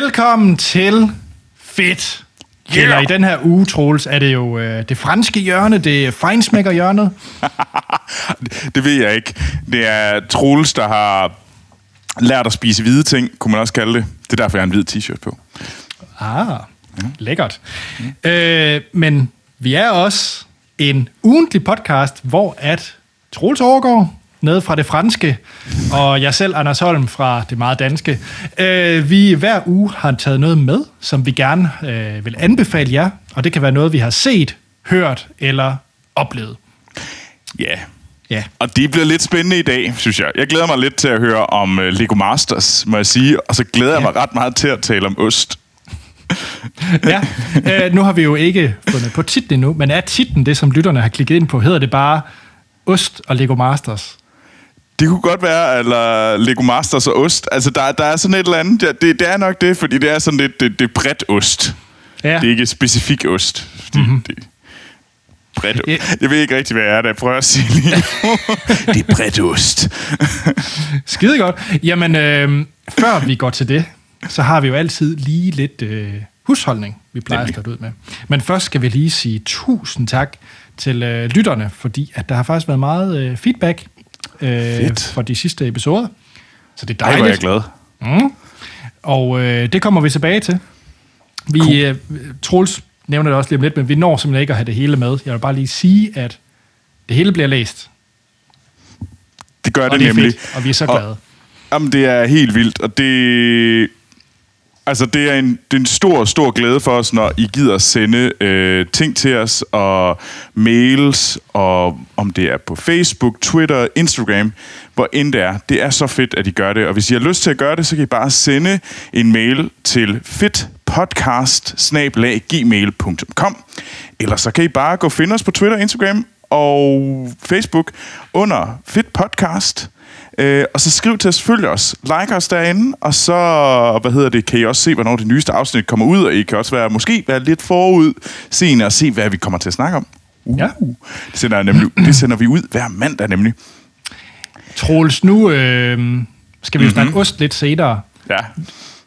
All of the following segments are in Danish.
Velkommen til Fedt. Yeah. Eller i den her uge, Troels, er det jo øh, det franske hjørne, det er fejnsmækker-hjørnet. det ved jeg ikke. Det er Troels, der har lært at spise hvide ting, kunne man også kalde det. Det er derfor, jeg har en hvid t-shirt på. Ah, mm. lækkert. Mm. Øh, men vi er også en ugentlig podcast, hvor at Troels overgår ned fra det franske, og jeg selv, Anders Holm, fra det meget danske. Øh, vi hver uge har taget noget med, som vi gerne øh, vil anbefale jer, og det kan være noget, vi har set, hørt eller oplevet. Ja, Ja. Og det bliver lidt spændende i dag, synes jeg. Jeg glæder mig lidt til at høre om uh, Lego Masters, må jeg sige. Og så glæder ja. jeg mig ret meget til at tale om ost. ja, øh, nu har vi jo ikke fundet på titlen endnu, men er titlen det, som lytterne har klikket ind på? Hedder det bare Ost og Lego Masters? Det kunne godt være, eller Lego Masters og ost. Altså, der, der er sådan et eller andet. Det, det er nok det, fordi det er sådan lidt det, det bredt ost. Ja. Det er ikke specifik ost. Fordi mm-hmm. det, bredt ja. Jeg ved ikke rigtig, hvad jeg er, der prøver at sige lige Det er bredt ost. Skide godt. Jamen, øh, før vi går til det, så har vi jo altid lige lidt øh, husholdning, vi plejer at starte ud med. Men først skal vi lige sige tusind tak til øh, lytterne, fordi at der har faktisk været meget øh, feedback øh, for de sidste episoder. Så det er dejligt. Ej, hvor er jeg glad. Mm. Og øh, det kommer vi tilbage til. Vi, cool. øh, Troels nævner det også lige om lidt, men vi når simpelthen ikke at have det hele med. Jeg vil bare lige sige, at det hele bliver læst. Det gør og det, det nemlig. Fedt, og vi er så glade. Og, jamen, det er helt vildt, og det Altså, det er, en, det er en stor, stor glæde for os, når I gider sende øh, ting til os, og mails, og om det er på Facebook, Twitter, Instagram, hvor end det er. Det er så fedt, at I gør det. Og hvis I har lyst til at gøre det, så kan I bare sende en mail til fitpodcast Eller så kan I bare gå og finde os på Twitter, Instagram og Facebook under Fit Podcast. Øh, og så skriv til os, følg os, like os derinde, og så, hvad hedder det, kan I også se, hvornår det nyeste afsnit kommer ud, og I kan også være, måske være lidt forud seende og se, hvad vi kommer til at snakke om. Uh, ja. det, sender nemlig, det sender vi ud hver mandag nemlig. Troels, nu øh, skal vi jo snakke mm-hmm. ost lidt senere. Ja.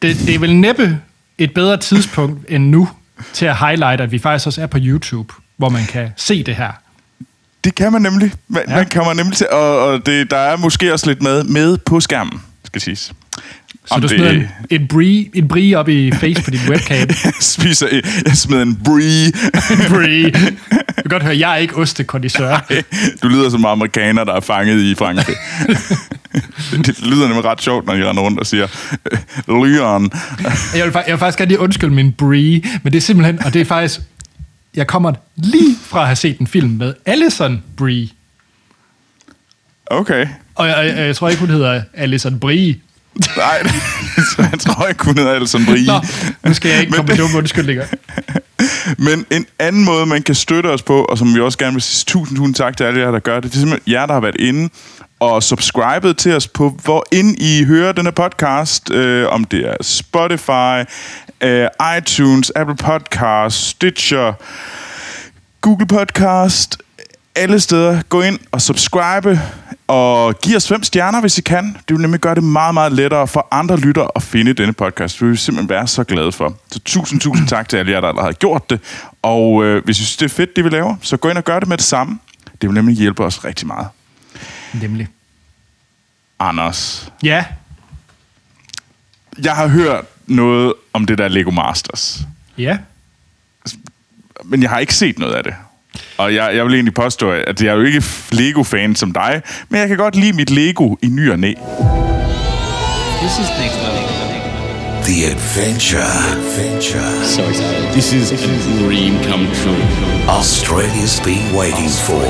Det, det er vel næppe et bedre tidspunkt end nu til at highlight, at vi faktisk også er på YouTube, hvor man kan se det her. Det kan man nemlig. Man, ja. man kommer nemlig til, og, og det, der er måske også lidt med, med på skærmen, skal siges. Så Om du smider det, en, en, brie, en brie op i face på din webcam? jeg, spiser, jeg smider en brie. en brie. Du kan godt høre, jeg er ikke ostekondisør. du lyder som amerikaner, der er fanget i Frankrig. det lyder nemlig ret sjovt, når I render rundt og siger, Lyon. jeg, vil, jeg vil faktisk gerne lige undskylde min brie, men det er simpelthen, og det er faktisk jeg kommer lige fra at have set en film med Alison Brie. Okay. Og jeg, jeg, jeg tror ikke, hun hedder Alison Brie. Nej, jeg tror ikke, hun hedder Alison Brie. Nå, nu skal jeg ikke komme med dumme undskyldninger. Men en anden måde, man kan støtte os på, og som vi også gerne vil sige tusind, tusind tak til alle jer, der gør det, det er simpelthen jer, der har været inde og subscribet til os på, hvor ind I hører denne podcast, øh, om det er Spotify, øh, iTunes, Apple Podcast, Stitcher, Google Podcast, alle steder. Gå ind og subscribe, og giv os fem stjerner, hvis I kan. Det vil nemlig gøre det meget, meget lettere for andre lyttere at finde denne podcast. Det vil vi simpelthen være så glade for. Så tusind, tusind tak til alle jer, der har gjort det. Og øh, hvis I synes, det er fedt, det vi laver, så gå ind og gør det med det samme. Det vil nemlig hjælpe os rigtig meget. Nemlig. Anders. Ja? Jeg har hørt noget om det der Lego Masters. Ja. Men jeg har ikke set noget af det. Og jeg, jeg vil egentlig påstå, at jeg er jo ikke Lego-fan som dig, men jeg kan godt lide mit Lego i ny og næ. This is next level. The adventure. Adventure. So excited. This is a dream come true. Australia's been waiting for.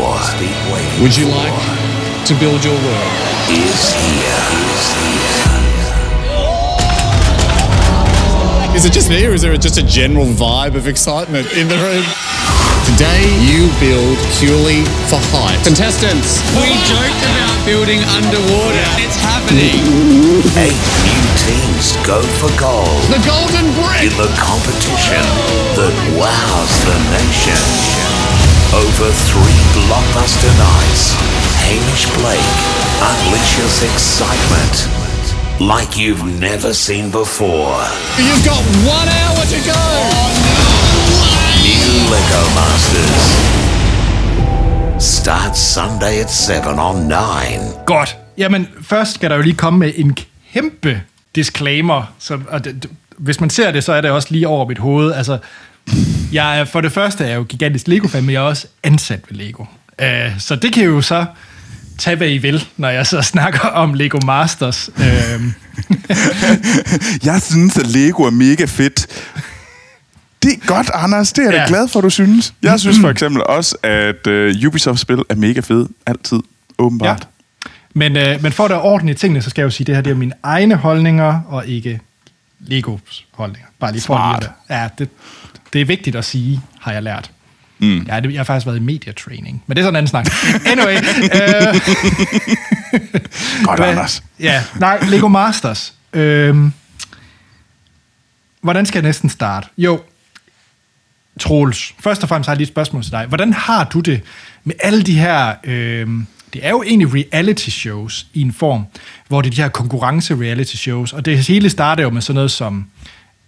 Would you like to build your world? Is here. Is here. Is it just me, or is there just a general vibe of excitement in the room? Today, you build purely for height. Contestants, we joked about building underwater. It's happening. Eight new teams go for gold. The Golden Brick! In the competition that wows the nation. Over three blockbuster nights, Hamish Blake unleashes excitement like you've never seen before. You've got one hour to go. New Lego Masters. Starts Sunday at 7 on 9. Godt. Jamen, først skal der jo lige komme med en kæmpe disclaimer. Så, og det- hvis man ser det, så er det også lige over mit hoved. Altså, jeg er, for det første er jeg jo gigantisk Lego-fan, men jeg er også ansat ved Lego. Uh, så det kan jo så tage, hvad I vil, når jeg så snakker om Lego Masters. Uh, Jeg synes, at Lego er mega fedt. Det er godt, Anders. Det er jeg da Ja. glad for, du synes. Jeg synes for eksempel også, at uh, Ubisoft-spil er mega fed. Altid. Åbenbart. men, uh, men for at der er orden i tingene, så skal jeg jo sige, at det her det er mine egne holdninger, og ikke Legos holdninger. Bare lige for Smart. lige at, ja, det, det er vigtigt at sige, har jeg lært. Mm. Ja, det, jeg har faktisk været i mediatraining, men det er sådan en anden snak. Anyway, øh, Godt, hvad- Anders. Ja, nej, Lego Masters. Øhm, hvordan skal jeg næsten starte? Jo, Troels, først og fremmest har jeg lige et spørgsmål til dig. Hvordan har du det med alle de her... Øhm, det er jo egentlig reality shows i en form, hvor det er de her konkurrence-reality shows, og det hele starter jo med sådan noget som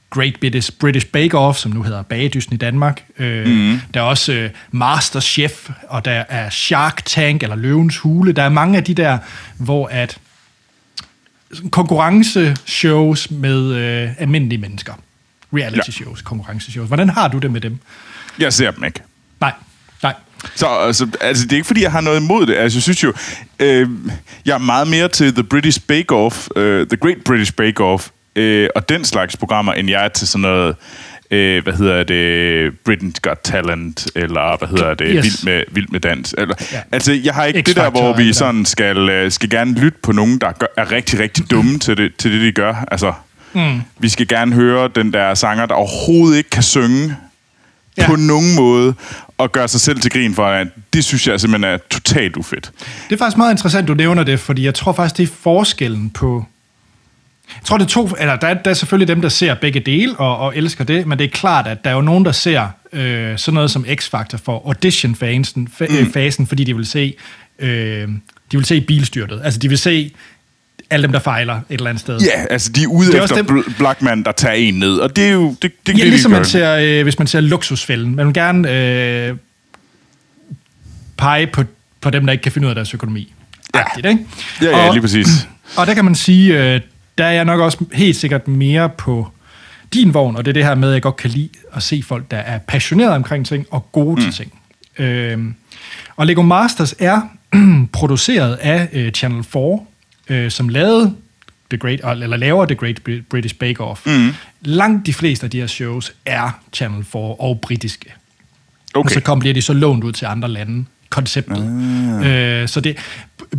Great British, British Bake Off, som nu hedder Bagedysten i Danmark. Øh, mm. Der er også øh, Master Chef, og der er Shark Tank, eller Løvens Hule. Der er mange af de der, hvor at konkurrenceshows med øh, almindelige mennesker. Reality Ja. shows, konkurrenceshows. Hvordan har du det med dem? Jeg ser dem ikke. Nej, nej. Så altså, altså, det er ikke fordi, jeg har noget imod det. Altså, jeg synes jo, øh, jeg er meget mere til The British Bake Off, øh, The Great British Bake Off, øh, og den slags programmer, end jeg er til sådan noget, øh, hvad hedder det, Britain's Got Talent, eller hvad hedder det, Yes. Vild, med, Vild med Dans. Eller, Ja. Altså, jeg har ikke det der, hvor vi sådan skal, øh, skal gerne lytte på nogen, der gør, er rigtig, rigtig dumme til det, til det, de gør. Altså, mm. vi skal gerne høre den der sanger, der overhovedet ikke kan synge, ja. på nogen måde og gøre sig selv til grin for, at det synes jeg simpelthen er totalt ufedt. Det er faktisk meget interessant, du nævner det, fordi jeg tror faktisk, det er forskellen på... Jeg tror, det er to... Eller der er, der er selvfølgelig dem, der ser begge dele og, og elsker det, men det er klart, at der er jo nogen, der ser øh, sådan noget som X-Factor for audition-fasen, fa- mm. fasen, fordi de vil se... Øh, de vil se bilstyrtet. Altså, de vil se alle dem, der fejler et eller andet sted. Ja, altså de er ude Det er efter dem- Bl- Blackman, der tager en ned, og det er jo... Det, det, Ja, det, de ligesom man ser, øh, hvis man ser luksusfælden. Man vil gerne øh, pege på, på dem, der ikke kan finde ud af deres økonomi. Ja. Agtigt, ikke? Ja, ja, lige præcis. Og der kan man sige, øh, der er jeg nok også helt sikkert mere på din vogn, og det er det her med, at jeg godt kan lide at se folk, der er passionerede omkring ting og gode mm. til ting. Øhm, og Lego Masters er produceret af øh, Channel 4, øh, som lavede The Great, eller laver The Great Bri- British Bake Off. Mm. Langt de fleste af de her shows er Channel 4 og britiske. Okay. Og så kom, bliver de så lånt ud til andre lande, konceptet. Ah. Øh, så det,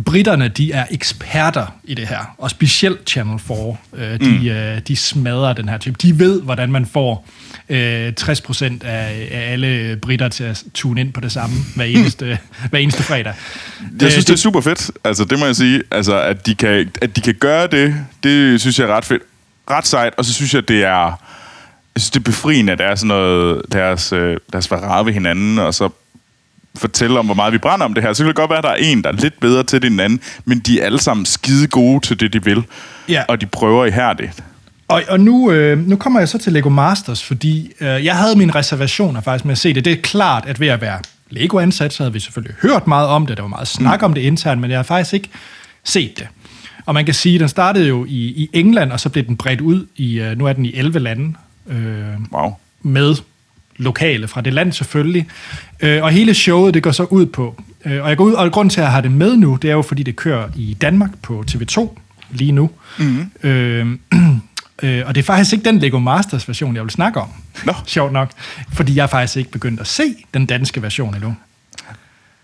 britterne, de er eksperter i det her, og specielt Channel 4, øh, de, mm. øh, de smadrer den her type. De ved, hvordan man får øh, 60% af, af alle britter til at tune ind på det samme hver eneste, hver eneste fredag. Jeg synes, Øh, det er super fedt. Altså, det må jeg sige. Altså, at de kan, at de kan gøre det, det synes jeg er ret fedt. Ret sejt, og så synes jeg, det er... Jeg synes, det er befriende, at der er sådan noget... Deres, øh, deres være ved hinanden, og så fortælle om, hvor meget vi brænder om det her. Så kan det godt være, at der er en, der er lidt bedre til det end den anden, men de er alle sammen skide gode til det, de vil. Ja. Og de prøver ihærdigt. Og, og nu, øh, nu kommer jeg så til Lego Masters, fordi øh, jeg havde mine reservationer faktisk med at se det. Det er klart, at ved at være Lego-ansat, så havde vi selvfølgelig hørt meget om det. Der var meget snak mm. om det internt, men jeg har faktisk ikke set det. Og man kan sige, at den startede jo i, i England, og så blev den bredt ud i, øh, nu er den i 11 lande, øh, Wow. med lokale fra det land selvfølgelig. Øh, og hele showet, det går så ud på, øh, og jeg går ud, og grund til, at jeg har det med nu, det er jo, fordi det kører i Danmark på TV2 lige nu. Mm-hmm. Øh, øh, og det er faktisk ikke den Lego Masters version, jeg vil snakke om. Nå. Sjovt nok. Fordi jeg er faktisk ikke begyndt at se den danske version endnu.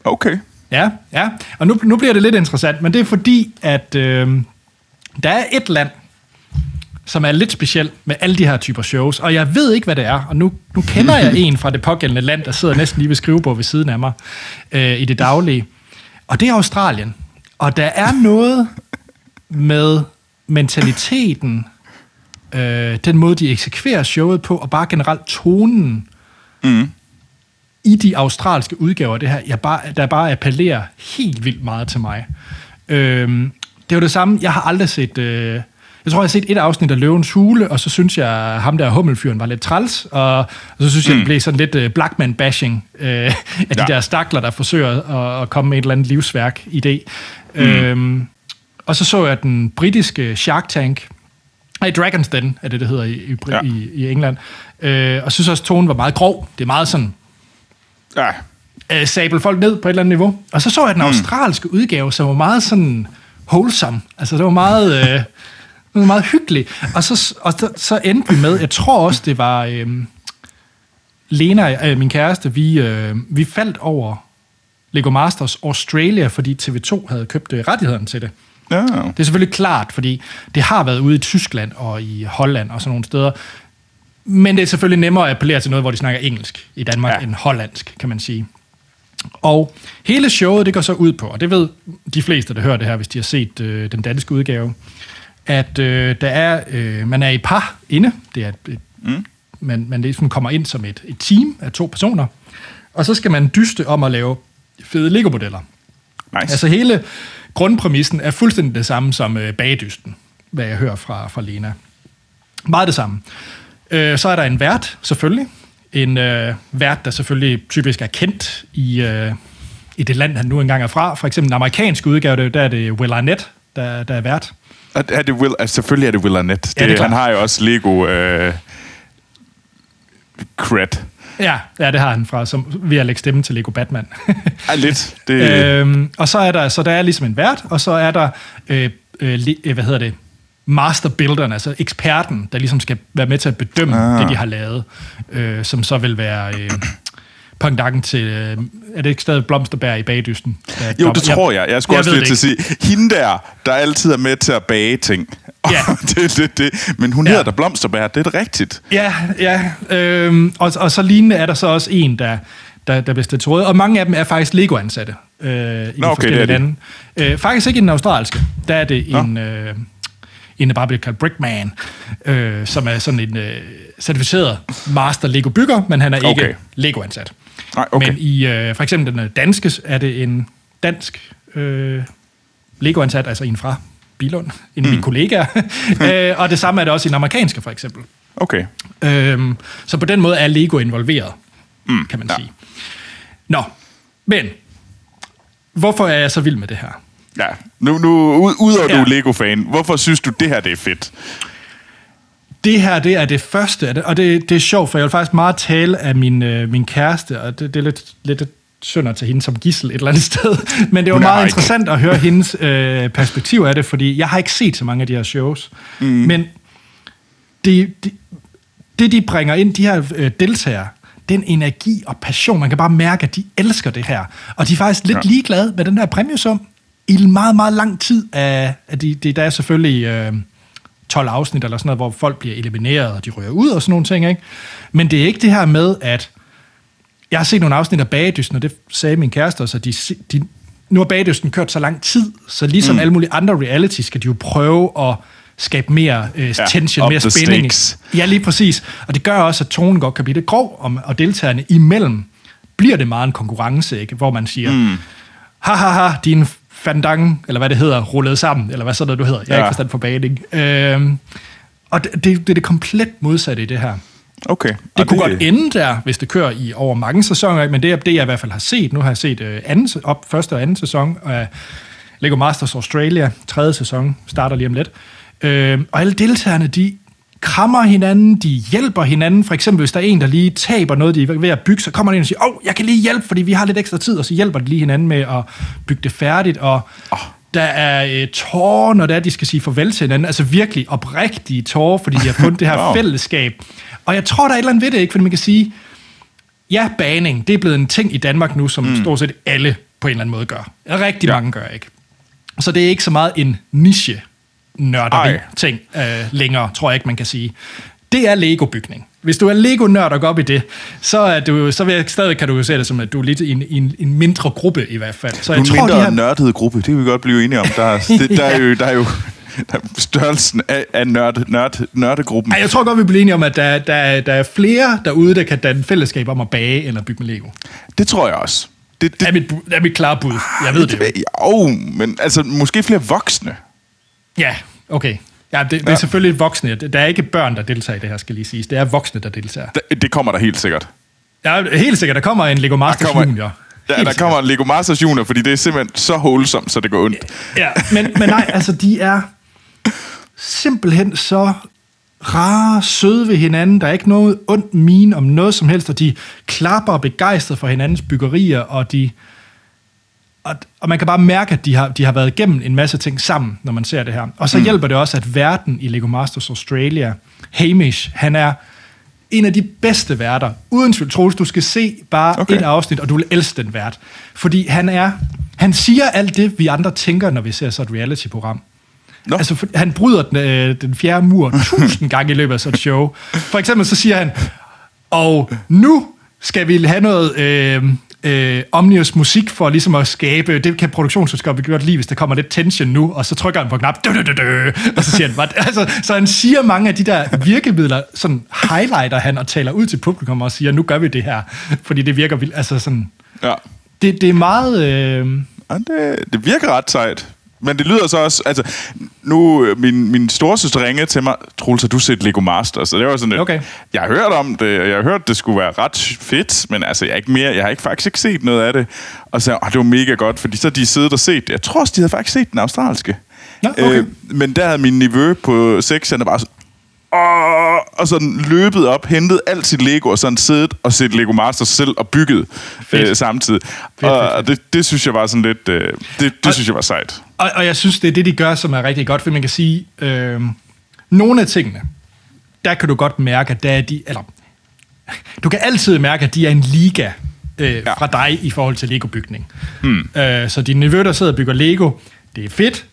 Okay. Ja, ja. Og nu, nu bliver det lidt interessant, men det er fordi, at øh, der er et land, som er lidt speciel med alle de her typer shows, og jeg ved ikke, hvad det er, og nu, nu kender jeg en fra det pågældende land, der sidder næsten lige ved skrivebord ved siden af mig øh, i det daglige, og det er Australien. Og der er noget med mentaliteten, øh, den måde, de eksekverer showet på, og bare generelt tonen, i de australske udgaver. Det her, jeg bare, der bare appellerer helt vildt meget til mig. Øhm, det er jo det samme, jeg har aldrig set... Øh, jeg tror, jeg har set et afsnit af Løvens Hule, og så synes jeg, ham der hummelfyren var lidt træls, og, og så synes jeg, det blev sådan lidt uh, Blackman-bashing uh, af de Ja. der stakler, der forsøger at, at komme med et eller andet livsværk idé. Mm. Øhm, og så så jeg den britiske Shark Tank, Nej, Dragon's Den er det, det hedder i, i, Ja. i, i England. Øh, og synes også, at tonen var meget grov. Det er meget sådan, Ja. øh, sabel folk ned på et eller andet niveau. Og så så jeg den australske udgave, som var meget sådan wholesome. Altså, det var meget, øh, det var meget hyggelig. Og så, og så, så endte vi med, jeg tror også, det var øh, Lena, øh, min kæreste, vi, øh, vi faldt over Lego Masters Australia, fordi TV2 havde købt øh, rettighederne til det. ja. Det er selvfølgelig klart, fordi det har været ude i Tyskland og i Holland og sådan nogle steder. Men det er selvfølgelig nemmere at appellere til noget, hvor de snakker engelsk i Danmark ja. end hollandsk, kan man sige. Og hele showet, det går så ud på, og det ved de fleste, der hører det her, hvis de har set øh, den danske udgave, at øh, der er, øh, man er i par inde. Det er et, et, mm. man, man ligesom kommer ind som et, et team af to personer. Og så skal man dyste om at lave fede Lego-modeller. Nice. Altså hele grundpræmissen er fuldstændig det samme som øh, bagdysten, hvad jeg hører fra, fra Lena. Meget det samme. Øh, så er der en vært, selvfølgelig. En øh, vært, der selvfølgelig typisk er kendt i, øh, i det land, han nu engang er fra. For eksempel den amerikanske udgave, der er det Will Arnett, der, der er vært. Er, det Will, altså, selvfølgelig er det Will Arnett. Ja, det er han har jo også Lego øh, cred. Ja, ja, det har han fra, som, ved at lægge stemme til Lego Batman. Ja, lidt. Det, øhm, og så er der så der er ligesom en vært, og så er der øh, øh, øh, hvad hedder det? Masterbuilderen, altså eksperten, der ligesom skal være med til at bedømme ah. det, de har lavet, øh, som så vil være øh, pendanten til, øh, er det ikke stadig Blomsterbær i bagdysten? Der- jo, det tror jeg. Jeg skulle jeg også lige det til at sige, hende der, der altid er med til at bage ting. Ja. det, det, det. Men hun Ja. hedder da Blomsterbær, det er da rigtigt. Ja, ja. Øhm, og, og så lignende er der så også en, der, der, der bliver stillet til. Og mange af dem er faktisk Lego-ansatte øh, i Nå, okay, det forskellige de. lande. Øh, faktisk ikke i den australske. Der er det en, øh, en, der bare bliver kaldt Brickman, øh, som er sådan en øh, certificeret master Lego-bygger, men han er ikke Okay. Lego-ansat. Nej, okay. Men i øh, for eksempel den øh, danske, er det en dansk øh, Lego-ansat, altså en fra Bilund, en af mine kollegaer. øh, og det samme er det også i den amerikanske, for eksempel. Okay. Øhm, så på den måde er Lego involveret, mm, kan man ja. sige. Nå, men hvorfor er jeg så vild med det her? Ja. Nu, nu ud, udover ja. du er Lego-fan, hvorfor synes du, det her det er fedt? Det her, det er det første det, og det, det er sjovt, for jeg vil faktisk meget tale af min, øh, min kæreste, og det, det er lidt, lidt synd at tage hende som gissel et eller andet sted, men det var her meget ikke. interessant at høre hendes øh, perspektiv af det, fordi jeg har ikke set så mange af de her shows, mm. men det, det, det, de bringer ind, de her øh, deltagere, den energi og passion, man kan bare mærke, at de elsker det her. Og de er faktisk lidt Ja. ligeglade med den der præmiesum i meget, meget lang tid. Af, af de, de, der er selvfølgelig øh, 12 afsnit eller sådan noget, hvor folk bliver elimineret, og de rører ud og sådan nogle ting. Ikke? Men det er ikke det her med, at jeg har set nogle afsnit af Bagedysten, og det sagde min kæreste også, at de, de, nu har Bagedysten kørt så lang tid, så ligesom mm. alle mulige andre reality, skal de jo prøve at skabe mere øh, Ja, tension, up mere spænding. Ja, lige præcis. Og det gør også, at tonen godt kan blive lidt grov, og, og deltagerne imellem bliver det meget en konkurrence, ikke? hvor man siger, mm. ha ha ha, din fandang, eller hvad det hedder, rullet sammen, eller hvad sådan noget, du hedder. Jeg har Ja. ikke forstand på bagning. Øhm, og det, det, det er det komplet modsatte i det her. Okay. Det Og kunne godt ende der, hvis det kører i over mange sæsoner, men det er det, jeg i hvert fald har set. Nu har jeg set øh, anden, op, første og anden sæson af Lego Masters Australia. Tredje sæson starter lige om lidt. Øh, og alle deltagerne, de krammer hinanden, de hjælper hinanden. For eksempel, hvis der er en, der lige taber noget, de er ved at bygge, så kommer der en og siger, åh, oh, jeg kan lige hjælpe, fordi vi har lidt ekstra tid, og så hjælper de lige hinanden med at bygge det færdigt. Og oh. der er øh, tårer, når det er, de skal sige farvel til hinanden. Altså virkelig oprigtige tårer, fordi de har fundet det her Wow. fællesskab. Og jeg tror, der er et eller andet ved det, ikke? Fordi man kan sige, ja, baning, det er blevet en ting i Danmark nu, som mm. stort set alle på en eller anden måde gør. Rigtig Ja. ja. mange gør, ikke? Så det er ikke så meget en niche nørderi Ej. ting øh, længere, tror jeg ikke, man kan sige. Det er Lego-bygning. Hvis du er Lego-nørd og går op i det, så, er du, så vil jeg, stadig kan du jo se det som, at du er lidt i en, i en, en mindre gruppe i hvert fald. Så Du er jeg en tror, mindre de her, nørdet gruppe, det kan vi godt blive enige om. Der er, det, der er jo, der er jo der er størrelsen af, af nørde, nørde, nørdegruppen. Ej, jeg tror godt, vi bliver enige om, at der, der, der er flere derude, der kan danne fællesskab om at bage eller bygge med Lego. Det tror jeg også. Det, det, er mit, er mit klare bud. Jeg ved det. Jo, men altså måske flere voksne. Ja, okay. Ja, det, det er Ja. selvfølgelig voksne. Der er ikke børn, der deltager i det her, skal lige siges. Det er voksne, der deltager. Det, det kommer der helt sikkert. Ja, helt sikkert. Der kommer en Lego Masters kommer- Junior. Ja, Helt der sikkert. kommer en Lego Masters Junior, fordi det er simpelthen så wholesome, så det går ondt. Ja, men, men nej, altså de er simpelthen så rare, søde ved hinanden. Der er ikke noget ondt mine om noget som helst, og de klapper begejstret for hinandens byggerier, og de... Og, og man kan bare mærke, at de har, de har været igennem en masse ting sammen, når man ser det her. Og så mm. hjælper det også, at verden i Lego Masters Australia, Hamish, han er en af de bedste værter. Uden tvivl, Troels, du skal se bare okay. Et afsnit, og du vil elske den vært. Fordi han er... Han siger alt det, vi andre tænker, når vi ser så et reality-program. Nå. Altså, for, han bryder den, øh, den fjerde mur tusind gange i løbet af sådan et show. For eksempel så siger han, og nu skal vi have noget øh, øh, Omnius musik for ligesom at skabe, det kan produktionsselskabet godt lide, hvis der kommer lidt tension nu, og så trykker han på knap, dø, dø, dø, dø, og så siger han, altså, så han siger mange af de der virkemidler, sådan highlighter han og taler ud til publikum og siger, nu gør vi det her, fordi det virker vildt, altså sådan, Ja. det, det er meget, øh, Ja, det, det virker ret sejt. Men det lyder så også, altså, nu, øh, min, min storesøster ringede til mig, Troels, har du set Lego Masters? Og det var sådan lidt, Okay. jeg har hørt om det, og jeg har hørt, det skulle være ret fedt, men altså, jeg, er ikke mere, jeg har ikke faktisk ikke set noget af det. Og så, oh, det var mega godt, fordi så de siddet og set det. Jeg tror også, de havde faktisk set den australske. Nå, okay. men der havde min nevø på 6, han er bare sådan, Åh, og sådan løbet op, hentet alt sit Lego, og sådan siddet og set Lego Masters selv og bygget Fedt. øh, samtidig. fedt, og fedt. Det, det synes jeg var sådan lidt... Øh, det det Og- synes jeg var sejt. Og, og jeg synes, det er det, de gør, som er rigtig godt, for man kan sige, øh, nogle af tingene, der kan du godt mærke, at der er de, eller du kan altid mærke, at de er en liga øh, ja. Fra dig i forhold til Lego-bygning. Mm. Øh, så din nevø, der sidder og bygger Lego, det er fedt.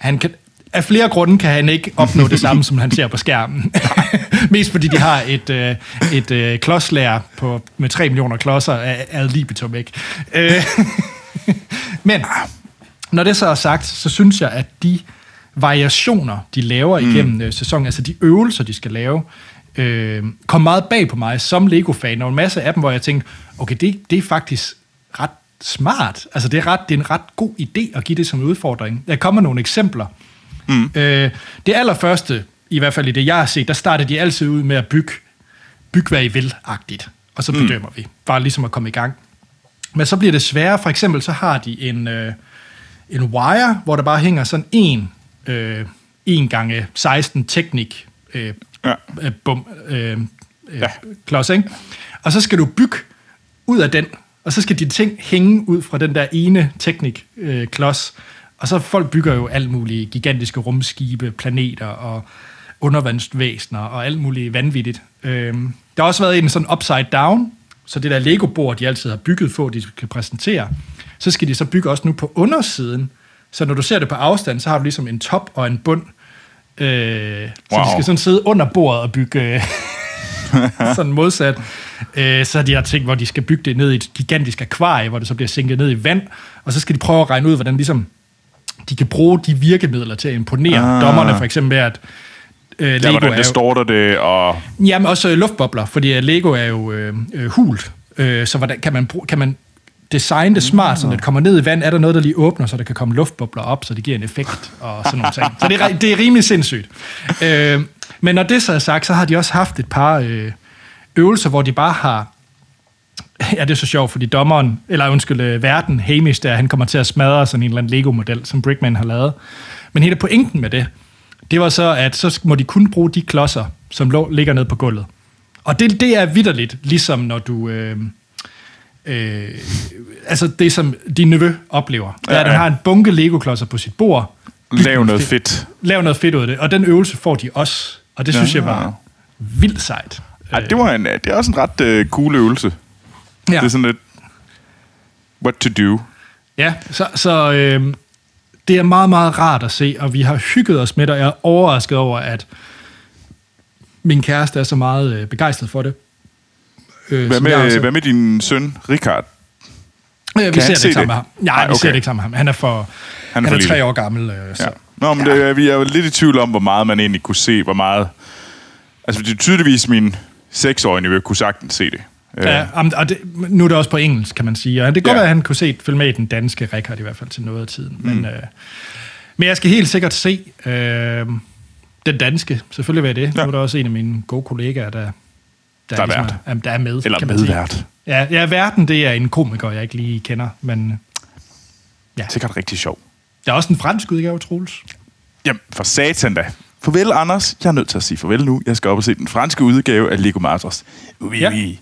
Han kan, af flere grunde kan han ikke opnå det samme, som han ser på skærmen. Mest fordi de har et, øh, et øh, klodslager på, med 3 millioner klodser af ad libitum, ikke? Øh, men når det så er sagt, så synes jeg, at de variationer, de laver igennem mm. sæsonen, altså de øvelser, de skal lave, øh, kom meget bag på mig som Lego-fan. Og en masse af dem, hvor jeg tænkte, okay, det, det er faktisk ret smart. Altså det er, ret, det er en ret god idé at give det som udfordring. Der kommer nogle eksempler. Mm. Øh, det allerførste, i hvert fald i det, jeg har set, der starter de altid ud med at bygge, bygge hvad I vil-agtigt. Og så bedømmer mm. vi. Bare ligesom at komme i gang. Men så bliver det sværere. For eksempel så har de en, øh, en wire, hvor der bare hænger sådan en, øh, en gange 16 teknik øh, Ja. øh, bum, øh, øh, Ja. klods, ikke? Og så skal du bygge ud af den, og så skal dine ting hænge ud fra den der ene teknik øh, klods. Og så folk bygger jo alt muligt gigantiske rumskibe, planeter og undervandsvæsener og alt muligt vanvittigt. Øhm, der har også været en sådan upside down, så det der Lego-bord, de altid har bygget for, de kan præsentere, så skal de så bygge også nu på undersiden. Så når du ser det på afstand, så har du ligesom en top og en bund. Øh, Så Wow. de skal sådan sidde under bordet og bygge øh, sådan modsat. Øh, så de her ting, hvor de skal bygge det ned i et gigantisk akvarie, hvor det så bliver sænket ned i vand, og så skal de prøve at regne ud, hvordan ligesom de kan bruge de virkemidler til at imponere Ah. dommerne, for eksempel at øh, Ja, Lego hvordan er det jo, starter det, og... Jamen også øh, luftbobler, fordi øh, Lego er jo øh, øh, hult, øh, så hvordan kan man, bruge, kan man designe det smart, så når det kommer ned i vand, er der noget, der lige åbner, så der kan komme luftbobler op, så det giver en effekt og sådan nogle ting. Så det er, det er rimelig sindssygt. Øh, men når det så er sagt, så har de også haft et par øh, øvelser, hvor de bare har Ja, det er så sjovt, fordi dommeren, eller undskyld, øh, verden, Hamish der, han kommer til at smadre sådan en eller anden Lego-model, som Brickman har lavet. Men hele pointen med det, det var så, at så må de kun bruge de klodser, som lå, ligger nede på gulvet. Og det, det er vidderligt, ligesom når du... Øh, øh, altså det, som din nevø oplever. Ja, Ja, ja. Den ja. har en bunke Lego-klodser på sit bord. Lav noget fedt. Lav noget fedt ud af det. Og den øvelse får de også. Og det synes Ja. jeg var vildt sejt. Ej, det, var en, det er også en ret øh, cool øvelse. ja. Det er sådan lidt... What to do. Ja, så, så øh, det er meget, meget rart at se, og vi har hygget os med det, og jeg er overrasket over, at min kæreste er så meget øh, begejstret for det. Øh, Hvad med, også- hvad med din søn, Richard? Øh, vi han ser det ikke sammen med ham. Nej, Nej, vi ser okay. det ikke sammen med ham. Han er for, han er han er tre år gammel. Øh, så. Ja. Nå, men det, vi er jo lidt i tvivl om, hvor meget man egentlig kunne se, hvor meget... Altså, det er tydeligvis min seksårige nevø kunne sagtens se det. Øh, Ja, om- og det, nu er det også på engelsk, kan man sige. Og det kan godt Ja. være, at han kunne se følge med i den danske record, i hvert fald til noget af tiden. Men, Mm. øh, men jeg skal helt sikkert se. Øh, Den danske, selvfølgelig vil jeg det. Ja. Ja. Nu er der også en af mine gode kollegaer, der, der, Der er ligesom er, der er med. Eller kan man sige. Ja, ja, verden, det er en komiker, jeg ikke lige kender, men Sikkert rigtig sjov. der er også en fransk udgave, Troels. Jamen, for satan da. Farvel, Anders. Jeg er nødt til at sige farvel nu. Jeg skal op og se den franske udgave af Lego Masters. Oui, Ja. oui.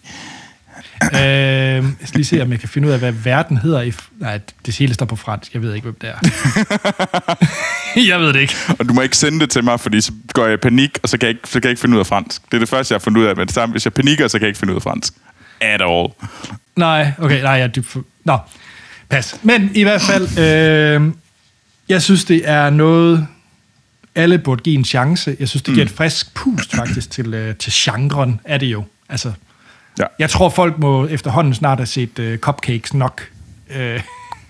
Øh, jeg skal lige se, om jeg kan finde ud af, hvad verden hedder. I, nej, det hele står på fransk. Jeg ved ikke, hvem det er. jeg ved det ikke. Og du må ikke sende det til mig, fordi så går jeg i panik, og så kan jeg, ikke, så kan jeg ikke finde ud af fransk. Det er det første, jeg har fundet ud af. Men det samme, hvis jeg panikker, så kan jeg ikke finde ud af fransk. At all. Nej, okay, nej, jeg er dybt for... Nå, pas. Men i hvert fald, øh, jeg synes, det er noget, alle burde give en chance. Jeg synes, det giver et frisk pust faktisk til, øh, til genren, er det jo. Altså, Ja. jeg tror, folk må efterhånden snart have set øh, cupcakes nok. Øh,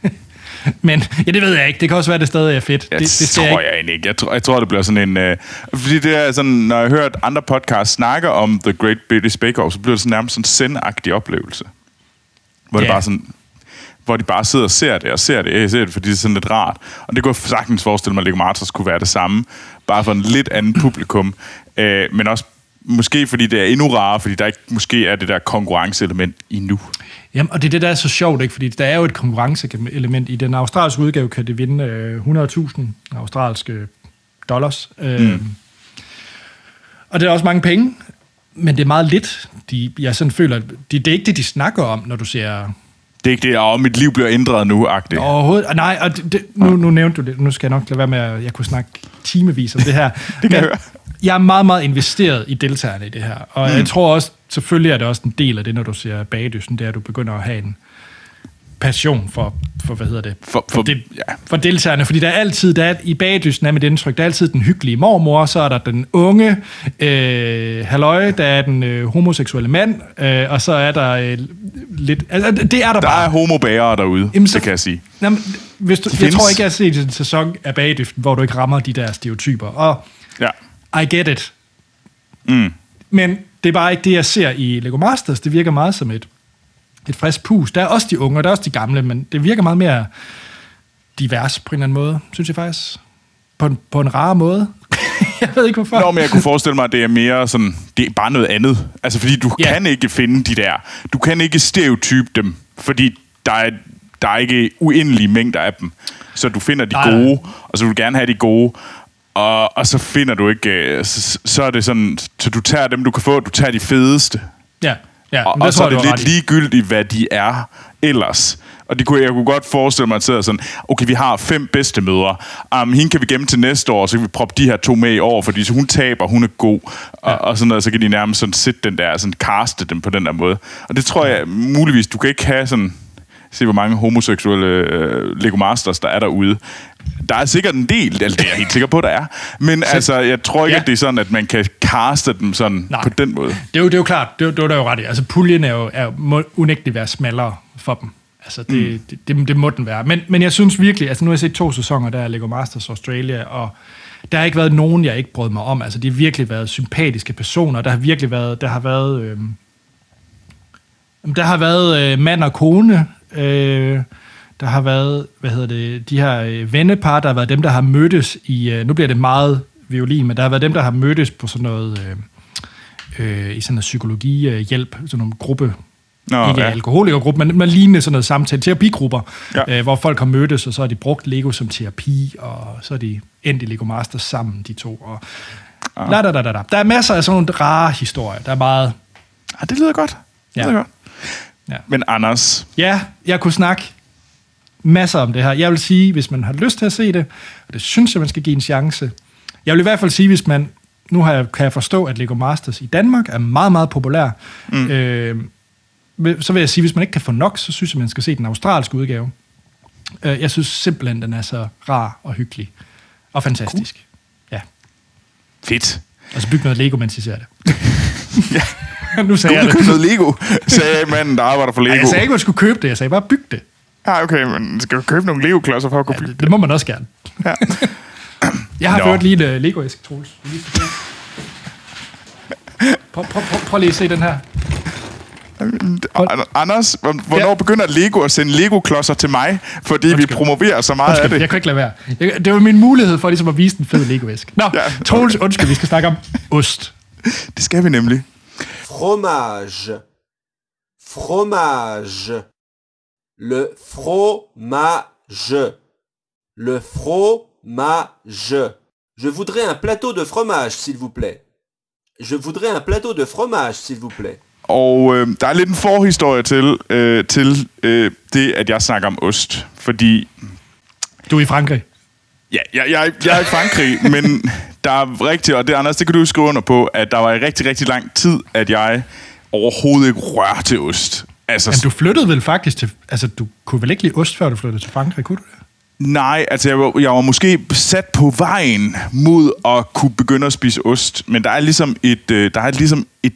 men ja, det ved jeg ikke. Det kan også være, det stadig er fedt. Ja, det, det, det det tror ikke. jeg egentlig ikke. Jeg tror, jeg tror, det bliver sådan en... Øh, fordi det er sådan, når jeg har hørt andre podcasts snakke om The Great British Bake Off, så bliver det sådan nærmest sådan en sendagtig oplevelse. Hvor det Ja. bare sådan hvor de bare sidder og ser det, og ser det, jeg ser det, fordi det er sådan lidt rart. Og det kunne jeg sagtens forestille mig, at Lego Masters kunne være det samme, bare for en lidt anden publikum. Øh, men også måske fordi det er endnu rarere, fordi der ikke måske er det der konkurrenceelement endnu. Jamen, og det er det, der er så sjovt, ikke? fordi der er jo et konkurrenceelement i den australske udgave, kan det vinde øh, 100.000 australske dollars. Mm. Og det er også mange penge, men det er meget lidt. De, jeg sådan føler, at de, det er ikke det, de snakker om, når du ser Det er ikke det, og mit liv bliver ændret nu, agtigt. overhovedet. Og nej, og det, det, nu, nu nævnte du det. Nu skal jeg nok lade være med, at jeg kunne snakke timevis om det her. det kan jeg høre. Jeg er meget, meget investeret i deltagerne i det her. Og mm. jeg tror også, selvfølgelig er det også en del af det, når du ser bagdysten, det er, at du begynder at have en passion for, for hvad hedder det? For- for- det, ja. for deltagerne. Fordi der er altid, der er, i bagdysten er mit indtryk, der er altid den hyggelige mormor, så er der den unge øh, halløj, der er den øh, homoseksuelle mand, øh, og så er der øh, lidt... Altså, det er der, Der bare. er homobærere derude, Jamen, så- det kan jeg sige. Jamen, hvis du, jeg tror ikke, jeg har set en sæson af Bagdysten, hvor du ikke rammer de der stereotyper. Og Ja. I get it. Mm. Men det er bare ikke det, jeg ser i Lego Masters. Det virker meget som et, et frisk pus. Der er også de unge, og der er også de gamle, men det virker meget mere divers på en eller anden måde, synes jeg faktisk. På en, på en rar måde. jeg ved ikke, hvorfor. Nå, men jeg kunne forestille mig, at det er mere sådan, det er bare noget andet. Altså, fordi du yeah. kan ikke finde de der, du kan ikke stereotype dem, fordi der er, der er ikke uendelige mængder af dem. Så du finder de nej. gode, og så vil du gerne have de gode, og, og så finder du ikke, øh, så, så er det sådan, så du tager dem, du kan få, du tager de fedeste. Ja, ja Og, og så er det lidt ligegyldigt, hvad de er ellers. Og det kunne, jeg kunne godt forestille mig, at sidder sådan, okay, vi har fem bedste mødre. Um, hende kan vi gemme til næste år, så kan vi proppe de her to med i år, fordi så hun taber, hun er god. Og, Ja. og sådan noget, så kan de nærmest sådan sætte den der, sådan caste dem på den der måde. Og det tror jeg muligvis, du kan ikke have sådan, se hvor mange homoseksuelle øh, Lego Masters, der er derude. Der er sikkert en del, eller det er jeg helt sikker på, der er. Men altså, jeg tror ikke, Ja. at det er sådan, at man kan caste dem sådan Nej. på den måde. Det er jo, det er jo klart, det er, det er der jo ret i. Altså, puljen er jo er, må unægteligt være smallere for dem. Altså, det, mm. det, det, det må den være. Men, men jeg synes virkelig, altså nu har jeg set to sæsoner, der er Lego Masters Australia, og der har ikke været nogen, jeg ikke brød mig om. Altså, de har virkelig været sympatiske personer. Der har virkelig været, der har været, øh, der har været øh, mand og kone, øh, der har været, hvad hedder det, de her øh, vennepar, der har været dem, der har mødtes i, øh, nu bliver det meget violin, men der har været dem, der har mødtes på sådan noget, øh, øh, i sådan noget psykologihjælp, sådan nogle gruppe, Nå, ikke ja. alkoholikergruppe, men, men lignende sådan noget samtale, terapigrupper, Ja. ja. øh, hvor folk har mødtes, og så har de brugt Lego som terapi, og så er de endt i Lego Masters sammen, de to. Og Ah. la, da, da, da, da. Der er masser af sådan nogle rare historier. Der er meget... Ah, det lyder godt. Det Ja. lyder godt. Ja. Men Anders, Ja, jeg kunne snakke masser om det her. Jeg vil sige, hvis man har lyst til at se det, og det synes jeg, man skal give en chance. Jeg vil i hvert fald sige, hvis man... Nu har jeg, kan jeg forstå, at Lego Masters i Danmark er meget, meget populær. Mm. Øh, så vil jeg sige, hvis man ikke kan få nok, så synes jeg, man skal se den australske udgave. Øh, jeg synes simpelthen, den er så rar og hyggelig. Og fantastisk. Cool. Ja. fedt. Og så bygge noget Lego, mens I ser det. ja. nu sagde jeg kan købe det. noget Lego, sagde manden, der arbejder for Lego. Ej, jeg sagde ikke, man skulle købe det. Jeg sagde bare, byg det. Ja, okay, men skal du købe nogle Lego-klodser for at kunne Ja, bygge det, det må man også gerne. Ja. Jeg har ført lige en uh, Lego-æske, Troels. Prøv, prøv, prøv, prøv lige at se den her. Anders, hvornår Ja. begynder Lego at sende Lego-klodser til mig, fordi vi Undskyld. promoverer så meget af Undskyld, det? jeg kan ikke lade være. Jeg, det var min mulighed for ligesom at vise den fede Lego-æsk. Nå, Ja. Troels, undskyld, vi skal snakke om ost. Det skal vi nemlig. Fromage. Fromage. Le fromage. Le fromage. Je voudrais un plateau de fromage, s'il vous plaît. Je voudrais un plateau de fromage, s'il vous plaît. Og øh, der er lidt en forhistorie til, øh, til øh, det, at jeg snakker om ost. Fordi Du er i Frankrig. Ja, jeg, jeg, jeg er i Frankrig, men der er rigtigt, og det Anders, det kan du skrive under på, at der var i rigtig, rigtig lang tid, at jeg overhovedet ikke rørte ost. Altså, Men du flyttede vel faktisk til... Altså, du kunne vel ikke lide ost, før du flyttede til Frankrig, kunne du det? nej, altså jeg var, jeg var måske sat på vejen mod at kunne begynde at spise ost, men der er ligesom et, øh, der er ligesom et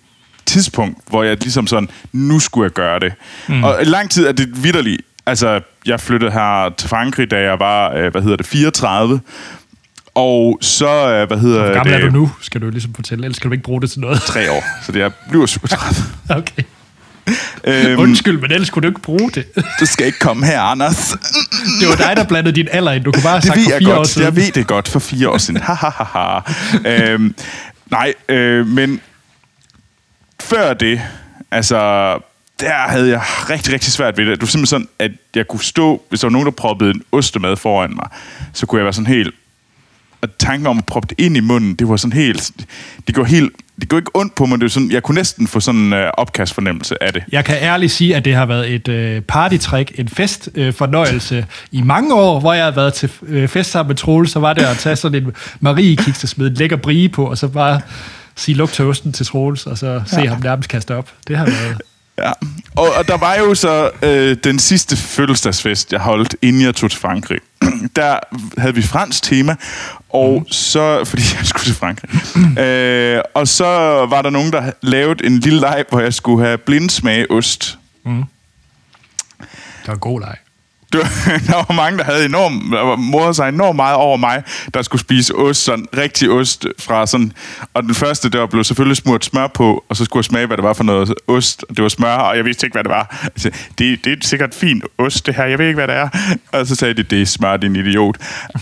tidspunkt, hvor jeg ligesom sådan, nu skulle jeg gøre det. Mm. Og lang tid er det vidderligt. Altså, jeg flyttede her til Frankrig, da jeg var, øh, hvad hedder det, 34. Og så, øh, hvad hedder Hvor gammel er det? du nu, skal du ligesom fortælle, ellers skal du ikke bruge det til noget. tre år, så det er, bliver 37. Okay. Øhm, Undskyld, men ellers kunne du ikke bruge det. Du skal ikke komme her, Anders. Det var dig, der blandede din alder ind. Du kunne bare have Det sagt ved for fire år godt. siden. Jeg ved det godt for fire år siden. Ha, ha, ha, ha. øhm, nej, øh, men før det, altså, der havde jeg rigtig, rigtig svært ved det. Det var simpelthen sådan, at jeg kunne stå, hvis der var nogen, der proppede en ostemad foran mig, så kunne jeg være sådan helt... Og tanken om at proppe det ind i munden, det var sådan helt... Det går helt... Det går ikke ondt på mig. Det var sådan, jeg kunne næsten få sådan en øh, opkastfornemmelse af det. Jeg kan ærligt sige, at det har været et øh, partytrick, en festfornøjelse øh, fornøjelse i mange år, hvor jeg har været til øh, fest sammen med Troels, så var det at tage sådan en Marie-kiks og smide en lækker brie på, og så bare sige luk til osten til Troels, og så se ham nærmest kaste op. Det har været... Ja, og, og der var jo så øh, den sidste fødselsdagsfest, jeg holdt, inden jeg tog til Frankrig. Der havde vi fransk tema, og mm. så, fordi jeg skulle til Frankrig, øh, og så var der nogen, der lavede en lille leg, hvor jeg skulle have blindsmageost. Det var en god leg. Det var- Der var mange, der havde enormt, morede sig enormt meget over mig, der skulle spise ost, sådan rigtig ost fra sådan... Og den første, der blev selvfølgelig smurt smør på, og så skulle jeg smage, hvad det var for noget ost. Det var smør, og jeg vidste ikke, hvad det var. Altså, det, det er sikkert fint ost, det her. Jeg ved ikke, hvad det er. Og så sagde de, det er smør, din idiot.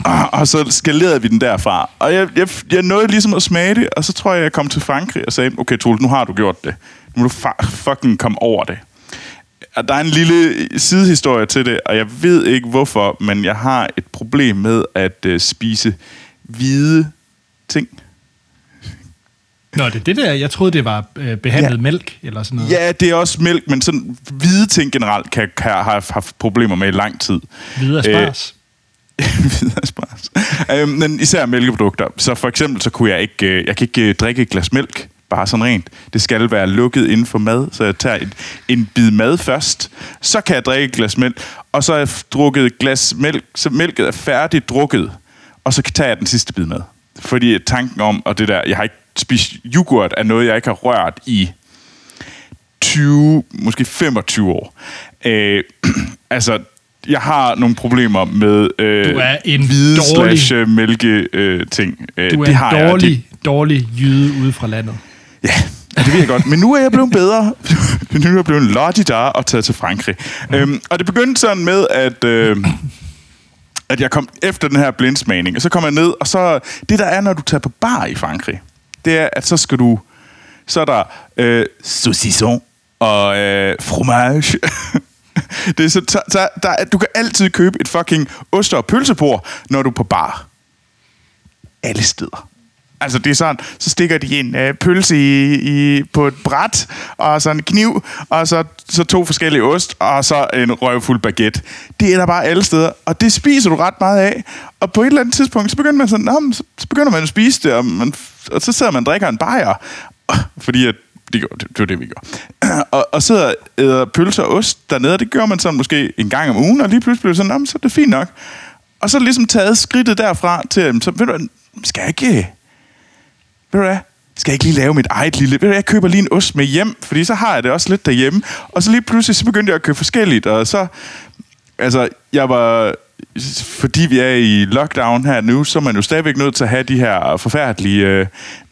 Og, og så skalerede vi den derfra. Og jeg, jeg, jeg nåede ligesom at smage det, og så tror jeg, jeg kom til Frankrig og sagde, okay, Troels, nu har du gjort det. Nu må du fa- fucking komme over det. Og der er en lille sidehistorie til det, og jeg ved ikke hvorfor, men jeg har et problem med at øh, spise hvide ting. Nå, det er det der, jeg troede, det var øh, behandlet Ja. mælk, eller sådan noget. Ja, det er også mælk, men sådan hvide ting generelt kan, kan jeg have haft problemer med i lang tid. Videre spars. Hvide asparges. øhm, men især mælkeprodukter. Så for eksempel, så kunne jeg ikke, øh, jeg kan ikke øh, drikke et glas mælk, bare sådan rent. Det skal være lukket inden for mad, så jeg tager en, en bid mad først. Så kan jeg drikke et glas mælk, og så har jeg drukket et glas mælk, så mælket er færdigt drukket, og så tager jeg den sidste bid med. Fordi tanken om, og det der, jeg har ikke spist yoghurt, er noget, jeg ikke har rørt i 20, måske 25 år. Øh, altså, jeg har nogle problemer med øh, Du er en hvide dårlig- slash øh, mælke øh, ting. Øh, Du er det har en jeg. dårlig, dårlig jyde ude fra landet. Ja, det ved jeg godt. Men nu er jeg blevet bedre. nu er jeg blevet en lodidar og taget til Frankrig. Mm. Øhm, og det begyndte sådan med, at... Øh, at jeg kom efter den her blindsmagning, og så kom jeg ned, og så... Det der er, når du tager på bar i Frankrig, det er, at så skal du... Så er der øh, saucisson og øh, fromage. det er så, så, så der, du kan altid købe et fucking ost- og pølsebord, når du er på bar. Alle steder. Altså, det er sådan, så stikker de en øh, pølse i, i, på et bræt, og så en kniv, og så, så to forskellige ost, og så en røvfuld baguette. Det er der bare alle steder, og det spiser du ret meget af. Og på et eller andet tidspunkt, så begynder man sådan, Nå, så, så begynder man at spise det, og, man, og så sidder man og drikker en bajer. Fordi at, det, gjorde, det, det var det, vi gjorde. og, og sidder og æder pølser og ost dernede, og det gør man sådan måske en gang om ugen, og lige pludselig bliver det sådan, Nå, så er det fint nok. Og så er ligesom taget skridtet derfra til, så ved du, skal jeg ikke ved du hvad, skal jeg ikke lige lave mit eget lille... Ved du hvad, jeg køber lige en ost med hjem, fordi så har jeg det også lidt derhjemme. Og så lige pludselig, så begyndte jeg at købe forskelligt, og så... Altså, jeg var... fordi vi er i lockdown her nu, så er man jo stadigvæk nødt til at have de her forfærdelige øh,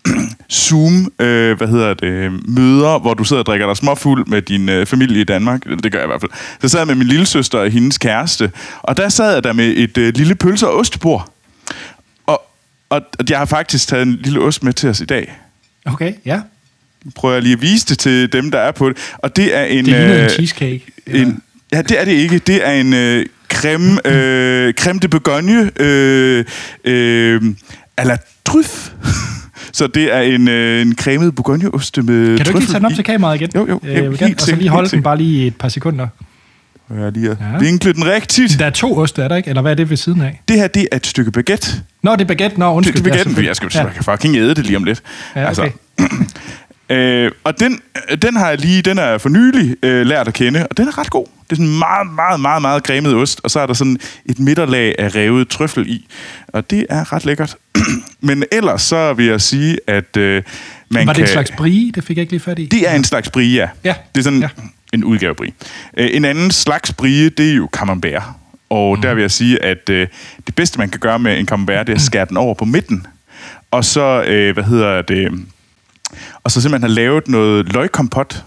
Zoom, øh, hvad hedder det, møder, hvor du sidder og drikker dig småfuld med din øh, familie i Danmark. Det gør jeg i hvert fald. Så sad jeg med min lille søster og hendes kæreste, og der sad jeg der med et øh, lille pølse- og ostebord. Og, jeg har faktisk taget en lille ost med til os i dag. Okay, ja. Prøver jeg lige at vise det til dem, der er på det. Og det er en... Det øh, en cheesecake. eller- en, ja, det er det ikke. Det er en øh, creme, øh, creme de Bourgogne øh, øh, à la truffe. Så det er en, øh, en cremet bourgogneost med Kan du ikke lige tage den op til kameraet igen? Jo, jo, Øh, helt og så lige holde den bare lige et par sekunder. Jeg lige at Ja. vinkle den rigtigt. Der er to oste, er der ikke? Eller hvad er det ved siden af? Det her, det er et stykke baguette. Nå, det er baguette. Nå, Det, undskyld. det er baguetten, selvfølgelig. jeg skal ja. jeg kan fucking æde det lige om lidt. Altså, Ja, okay. øh, og den, den har jeg lige, den er for nylig øh, lært at kende, og den er ret god. Det er sådan meget, meget, meget, meget cremet ost, og så er der sådan et midterlag af revet trøffel i, og det er ret lækkert. Men ellers så vil jeg sige, at øh, man Var kan... det en slags brie? Det fik jeg ikke lige fat i. Det er en slags brie, ja. Ja. Det er sådan Ja. En udgave af brie. Øh, en anden slags brie, det er jo camembert. Og mm. der vil jeg sige, at øh, det bedste, man kan gøre med en camembert, det er at skære den over på midten. Og så, øh, hvad hedder det... Og så simpelthen have lavet noget løgkompot.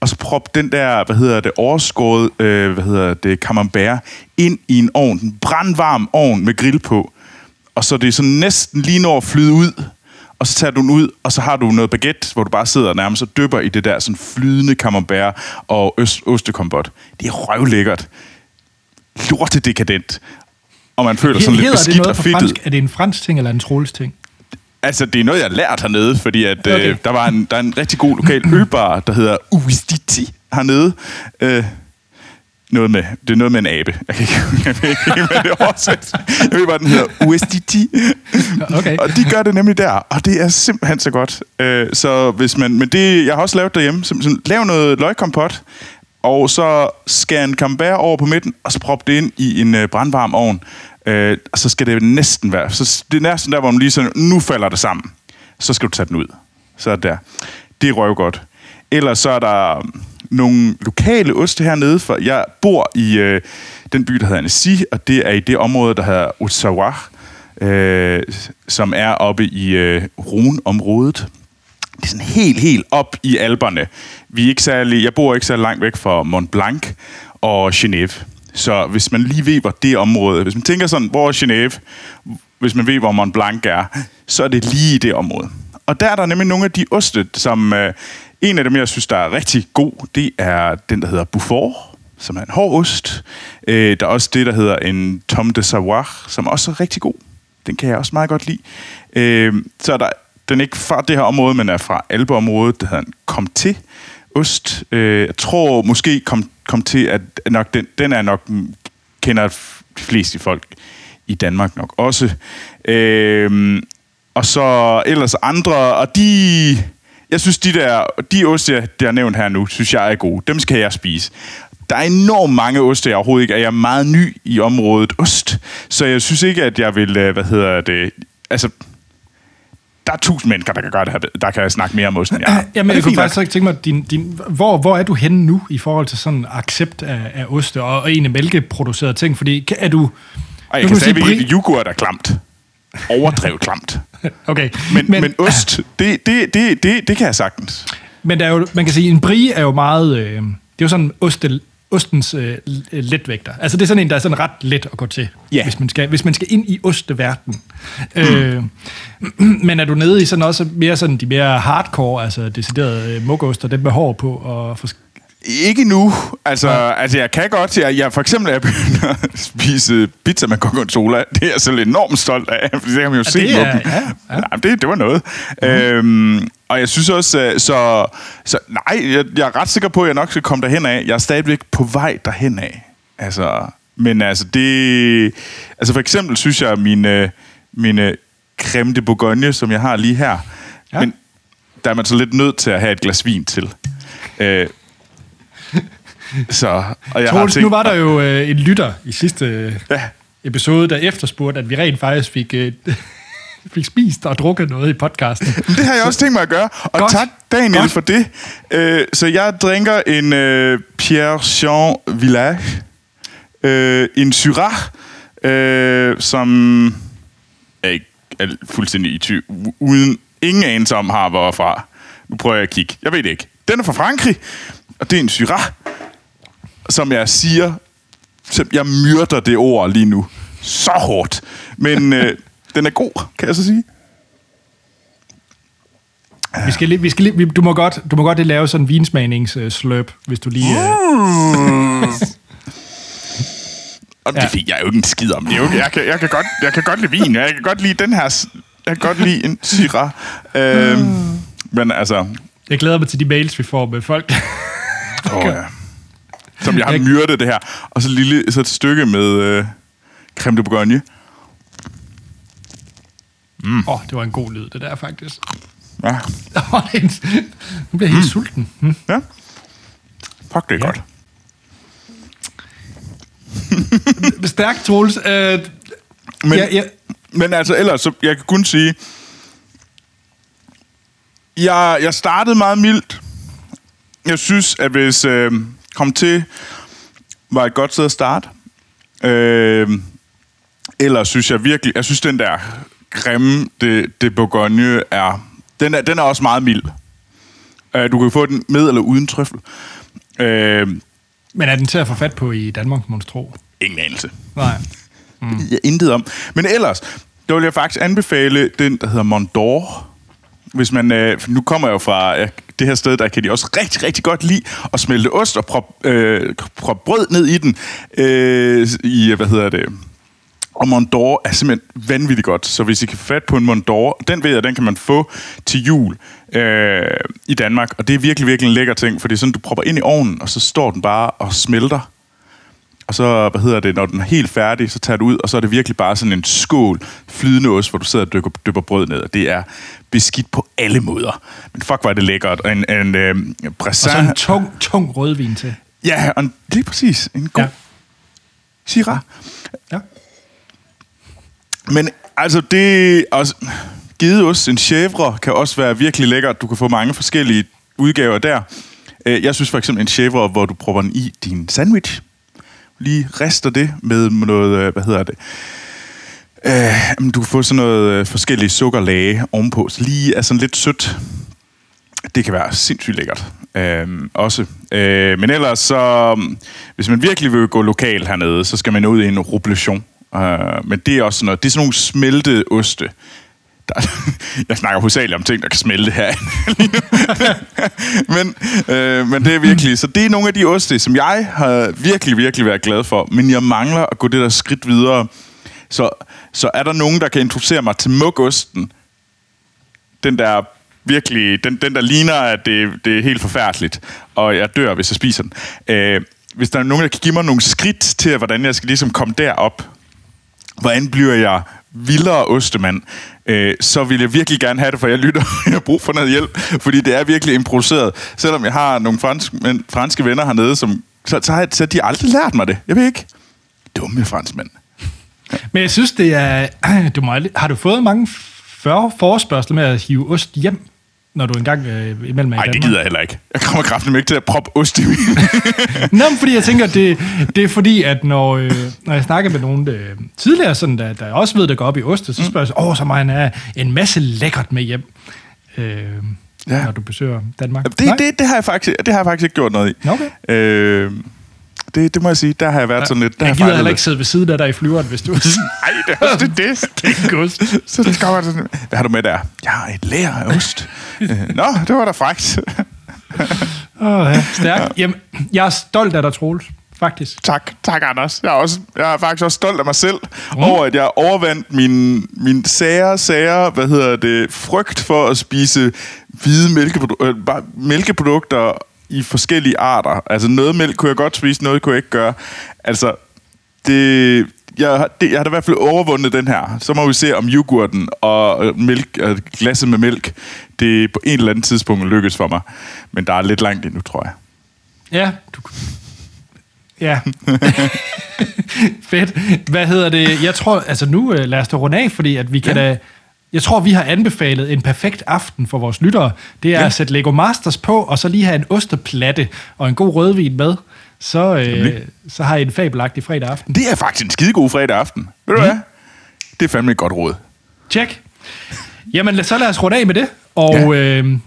Og så prop den der, hvad hedder det, overskåret, øh, hvad hedder det, camembert ind i en ovn. En brandvarm ovn med grill på. Og så er det sådan næsten lige når at flyde ud. Og så tager du den ud, og så har du noget baguette, hvor du bare sidder nærmest og dypper i det der sådan flydende camembert og øst, ostekompot. Det er røvlækkert. Lorte dekadent. Og man føler sådan lidt beskidt og fedtet. fransk? Er det en fransk ting eller en troels ting? Altså, det er noget, jeg har lært hernede, fordi at. Okay. øh, der, var en, der er en rigtig god lokal ølbar, der hedder Uistiti hernede. Øh, noget med, det er noget med en abe. Jeg, kan ikke, jeg ved ikke, hvad det er oversat. Jeg ved bare, den hedder Uistiti. Okay. Og de gør det nemlig der, og det er simpelthen så godt. Øh, så hvis man, men det, jeg har også lavet derhjemme, så, så lav noget løgkompot, og så skær en camembert over på midten, og så prop det ind i en øh, brandvarm ovn. Øh, og så skal det næsten være, så det er næsten der, hvor man lige sådan, nu falder det sammen. Så skal du tage den ud. Så er det der. Det er røvgodt. Ellers så er der nogle lokale oste hernede, for jeg bor i øh, den by, der hedder Annecy, og det er i det område, der hedder Otsawar, øh, som er oppe i øh, Rhône-området. Det er sådan helt, helt op i alberne. Vi er ikke særlig, jeg bor ikke så langt væk fra Mont Blanc og Genève. Så hvis man lige ved, hvor det område... Hvis man tænker sådan, hvor er Genève? Hvis man ved, hvor Mont Blanc er, så er det lige i det område. Og der er der nemlig nogle af de oste, som... Øh, en af dem, jeg synes, der er rigtig god, det er den, der hedder Beaufort, som er en hård ost. Øh, der er også det, der hedder en Tom de Savoir, som også er rigtig god. Den kan jeg også meget godt lide. Øh, så er der, den er ikke fra det her område, men er fra Alpeområdet, Det hedder en Comté ost. Øh, jeg tror måske kom, kom til, at nok den, den er nok, mm, kender de fleste folk i Danmark nok også. Øh, og så ellers andre, og de... Jeg synes, de der, de oste, der har nævnt her nu, synes jeg er gode. Dem skal jeg spise. Der er enormt mange oste, jeg overhovedet ikke er. Jeg er meget ny i området ost, så jeg synes ikke, at jeg vil, øh, hvad hedder det, altså, der er tusind mennesker, der kan gøre det her. Der kan jeg snakke mere om osten, end jeg. Jamen, Og jeg er kunne faktisk nok. tænke mig, din, din, hvor, hvor er du henne nu i forhold til sådan accept af, af oste og, og egentlig mælkeproducerede ting? Fordi kan- er du... Og jeg kan du sige brie- yoghurt er klamt. Overdrevet klamt. Okay, Men, men, men ost, det, det, det, det, det kan jeg sagtens. Men der er jo, man kan sige, en brie er jo meget... Øh, det er jo sådan oste, ostens øh, letvægter. Altså det er sådan en, der er sådan ret let at gå til, Ja. hvis, man skal, hvis man skal ind i osteverden. Mm. Øh, men er du nede i sådan også mere sådan de mere hardcore, altså deciderede øh, mukoster, dem med hår på og Ikke nu. Altså, altså jeg kan godt. Jeg, jeg for eksempel er jeg begyndt at spise pizza med gorgonzola. Det er jeg selv enormt stolt af, for det kan man jo se det på er- dem. ja, ja. Nej, det, det var noget. Mm. Øhm, og jeg synes også, øh, så, så nej, jeg, jeg er ret sikker på, at jeg nok skal komme derhen af. Jeg er stadigvæk på vej derhen af. Altså, men altså det... Altså for eksempel synes jeg, at mine, mine creme de bourgogne, som jeg har lige her, Ja. ja. men der er man så lidt nødt til at have et glas vin til. Øh, så, og jeg har Troels, tænkt, nu var der jo øh, en lytter i sidste øh, Ja. episode, der efterspurgte, at vi rent faktisk fik, øh, fik spist og drukket noget i podcasten. Det har jeg også tænkt mig at gøre. Og Godt. Tak, Daniel, Godt. For det. Øh, så jeg drinker en øh, Pierre Jean Village, øh, en Syrah, øh, som er ikke er fuldstændig i tvivl, uden ingen anelse om har hvorfra. Nu prøver jeg at kigge. Jeg ved det ikke. Den er fra Frankrig, og det er en Syrah, som jeg siger, som jeg myrder det ord lige nu. Så hårdt. Men øh, den er god, kan jeg så sige. Vi skal, lige, vi skal lige, du, må godt, du må godt lige lave sådan en vinsmagningssløb, hvis du lige... Øh, Og det Ja. fik jeg jo ikke en skid om. Det er ikke- jeg, kan, jeg, kan godt, jeg kan godt lide vin. Jeg kan godt lide den her... Jeg kan godt lide en Syrah. Øh, men altså... jeg glæder mig til de mails, vi får med folk. Åh, ja. Som jeg har myrdet det her. Og så, lille, så et stykke med øh, creme de bourgogne. Åh, oh, det var en god lyd, det der faktisk. Ja, Åh, det en- nu bliver jeg helt sulten. Hm. ja. Fuck, det er Ja. godt. Stærkt, Troels. Øh, Men, ja, ja, men altså ellers, så jeg kan kun sige... Jeg, jeg startede meget mildt. Jeg synes, at hvis øh, kom til var et godt sted at starte. Øh, ellers synes jeg virkelig... Jeg synes, den der grimme det, det Bourgogne er... Den er, den er også meget mild. Øh, du kan få den med eller uden trøffel. Øh, men er den til at få fat på i Danmark, må du tro? ingen anelse. Nej. Mm. Jeg intet om. Men ellers, der vil jeg faktisk anbefale den, der hedder Mondor. Hvis man, øh, nu kommer jeg jo fra øh, det her sted, der kan de også rigtig, rigtig godt lide at smelte ost og proppe øh, prop brød ned i den. Øh, I, hvad hedder det? Og Mondor er simpelthen vanvittigt godt. Så hvis I kan få fat på en Mondor, den ved jeg, den kan man få til jul øh, i Danmark. Og det er virkelig, virkelig en lækker ting, for det er sådan, du propper ind i ovnen, og så står den bare og smelter. Og så, hvad hedder det, når den er helt færdig, så tager du ud, og så er det virkelig bare sådan en skål flydende ost, hvor du sidder og dykker, dypper brød ned, og det er beskidt på alle måder. Men fuck, er det lækkert. Og en, en øh, Og bræssin... så en tung, tung rødvin til. Ja, og en, lige præcis. En god Ja. Syrah. Ja. Men altså, det også... Gedeost, en chèvre, kan også være virkelig lækkert. Du kan få mange forskellige udgaver der. Øh, Jeg synes for eksempel en chèvre, hvor du prøver den i din sandwich. Lige rister det med noget, øh, hvad hedder det? Øh, du kan få sådan noget øh, forskellige sukkerlage ovenpå, så lige er sådan lidt sødt. Det kan være sindssygt lækkert. Øhm, også. Øh, men ellers så, øhm, hvis man virkelig vil gå lokal hernede, så skal man ud i en roublation. Øh, men det er også sådan noget, det er sådan nogle smeltede oste. Der, jeg snakker hovedsageligt om ting, der kan smelte her. men, øh, men det er virkelig, så det er nogle af de oste, som jeg har virkelig, virkelig været glad for. Men jeg mangler at gå det der skridt videre. Så, så er der nogen, der kan introducere mig til mugosten, den der virkelig, den, den der ligner, at det, det er helt forfærdeligt, og jeg dør, hvis jeg spiser den. Øh, hvis der er nogen, der kan give mig nogle skridt til, hvordan jeg skal ligesom komme derop, hvordan bliver jeg vildere ostemand, øh, så vil jeg virkelig gerne have det, for jeg lytter, jeg har brug for noget hjælp, fordi det er virkelig improviseret. Selvom jeg har nogle fransk, men, franske venner hernede, som, så, så, har, så de aldrig lært mig det. Jeg ved ikke. Dumme franskmænd. Men jeg synes, det er... Du må, har du fået mange 40 forespørgsler med at hive ost hjem, når du engang øh, imellem er i Nej, det gider jeg heller ikke. Jeg kommer kraftigt ikke til at proppe ost i. Nå, men fordi jeg tænker, det, det er fordi, at når, øh, når jeg snakker med nogen øh, tidligere, sådan, der, der også ved, der går op i oste, så spørger jeg så, åh, så må han have en masse lækkert med hjem, øh, ja. Ja. når du besøger Danmark. Det, det, det, har jeg faktisk, det har jeg faktisk ikke gjort noget i. Okay. Øh, det, det må jeg sige, der har jeg været sådan lidt... Der jeg har gider heller ikke sidde ved siden af dig i flyveren, hvis du... Nej, det er også det. det. det er gods. Så kommer sådan, hvad har du med der? Jeg har et lær af ost. Øh, Nå, det var da frækt. Åh, ja. Stærkt. Jamen, jeg er stolt af dig, Troels. Faktisk. tak, tak Anders. Jeg er, også, jeg er faktisk også stolt af mig selv mm. over, at jeg overvandt min, min sære, sære, hvad hedder det, frygt for at spise hvide mælkeprodu- øh, mælkeprodukter i forskellige arter. Altså noget mælk kunne jeg godt spise, noget kunne jeg ikke gøre. Altså, det, jeg, har- det, jeg har da i hvert fald overvundet den her. Så må vi se, om yoghurten og øh, mælk, øh, glasset med mælk, det på en eller anden tidspunkt lykkes for mig. Men der er lidt langt endnu, tror jeg. Ja, du... Ja. Fedt. Hvad hedder det? Jeg tror, altså nu øh, lad os da runde af, fordi at vi kan ja. da... Jeg tror, vi har anbefalet en perfekt aften for vores lyttere. Det er ja. At sætte Lego Masters på, og så lige have en osteplatte og en god rødvin med. så, øh, så har I en fabelagtig fredag aften. Det er faktisk en skidegod fredag aften. Ved du Mm. hvad? Det er fandme et godt råd. Tjek. Jamen, så lad os runde af med det. Og Ja. ja. øh,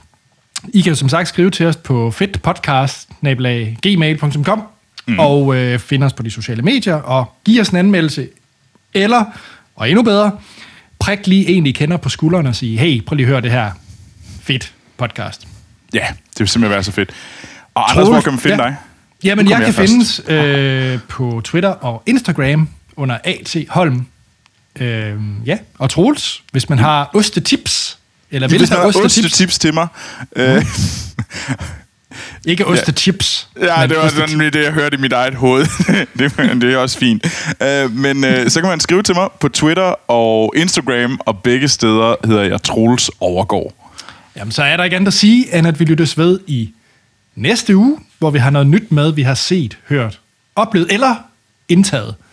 I kan jo som sagt skrive til os på fedtpodcast.gmail.com mm. og øh, finde os på de sociale medier og give os en anmeldelse. Eller, og endnu bedre, prik lige en, I kender på skulderen og sige, hey, prøv lige at høre det her fedt podcast. Ja, det vil simpelthen være så fedt. Og Anders, hvor kan man finde ja. dig? Jamen, jeg kan jeg findes øh, på Twitter og Instagram under A.T. Holm. Øh, ja, og Troels, hvis man har ostetips, eller vil have ostetips, ostetips til mig. Øh, ikke ostetips. ja, men det var sådan det, jeg hørte i mit eget hoved. det, det er også fint. Øh, men øh, så kan man skrive til mig på Twitter og Instagram, og begge steder hedder jeg Troels Overgaard. Jamen, så er der ikke andet at sige, end at vi lyttes ved i næste uge, hvor vi har noget nyt med, vi har set, hørt, oplevet eller indtaget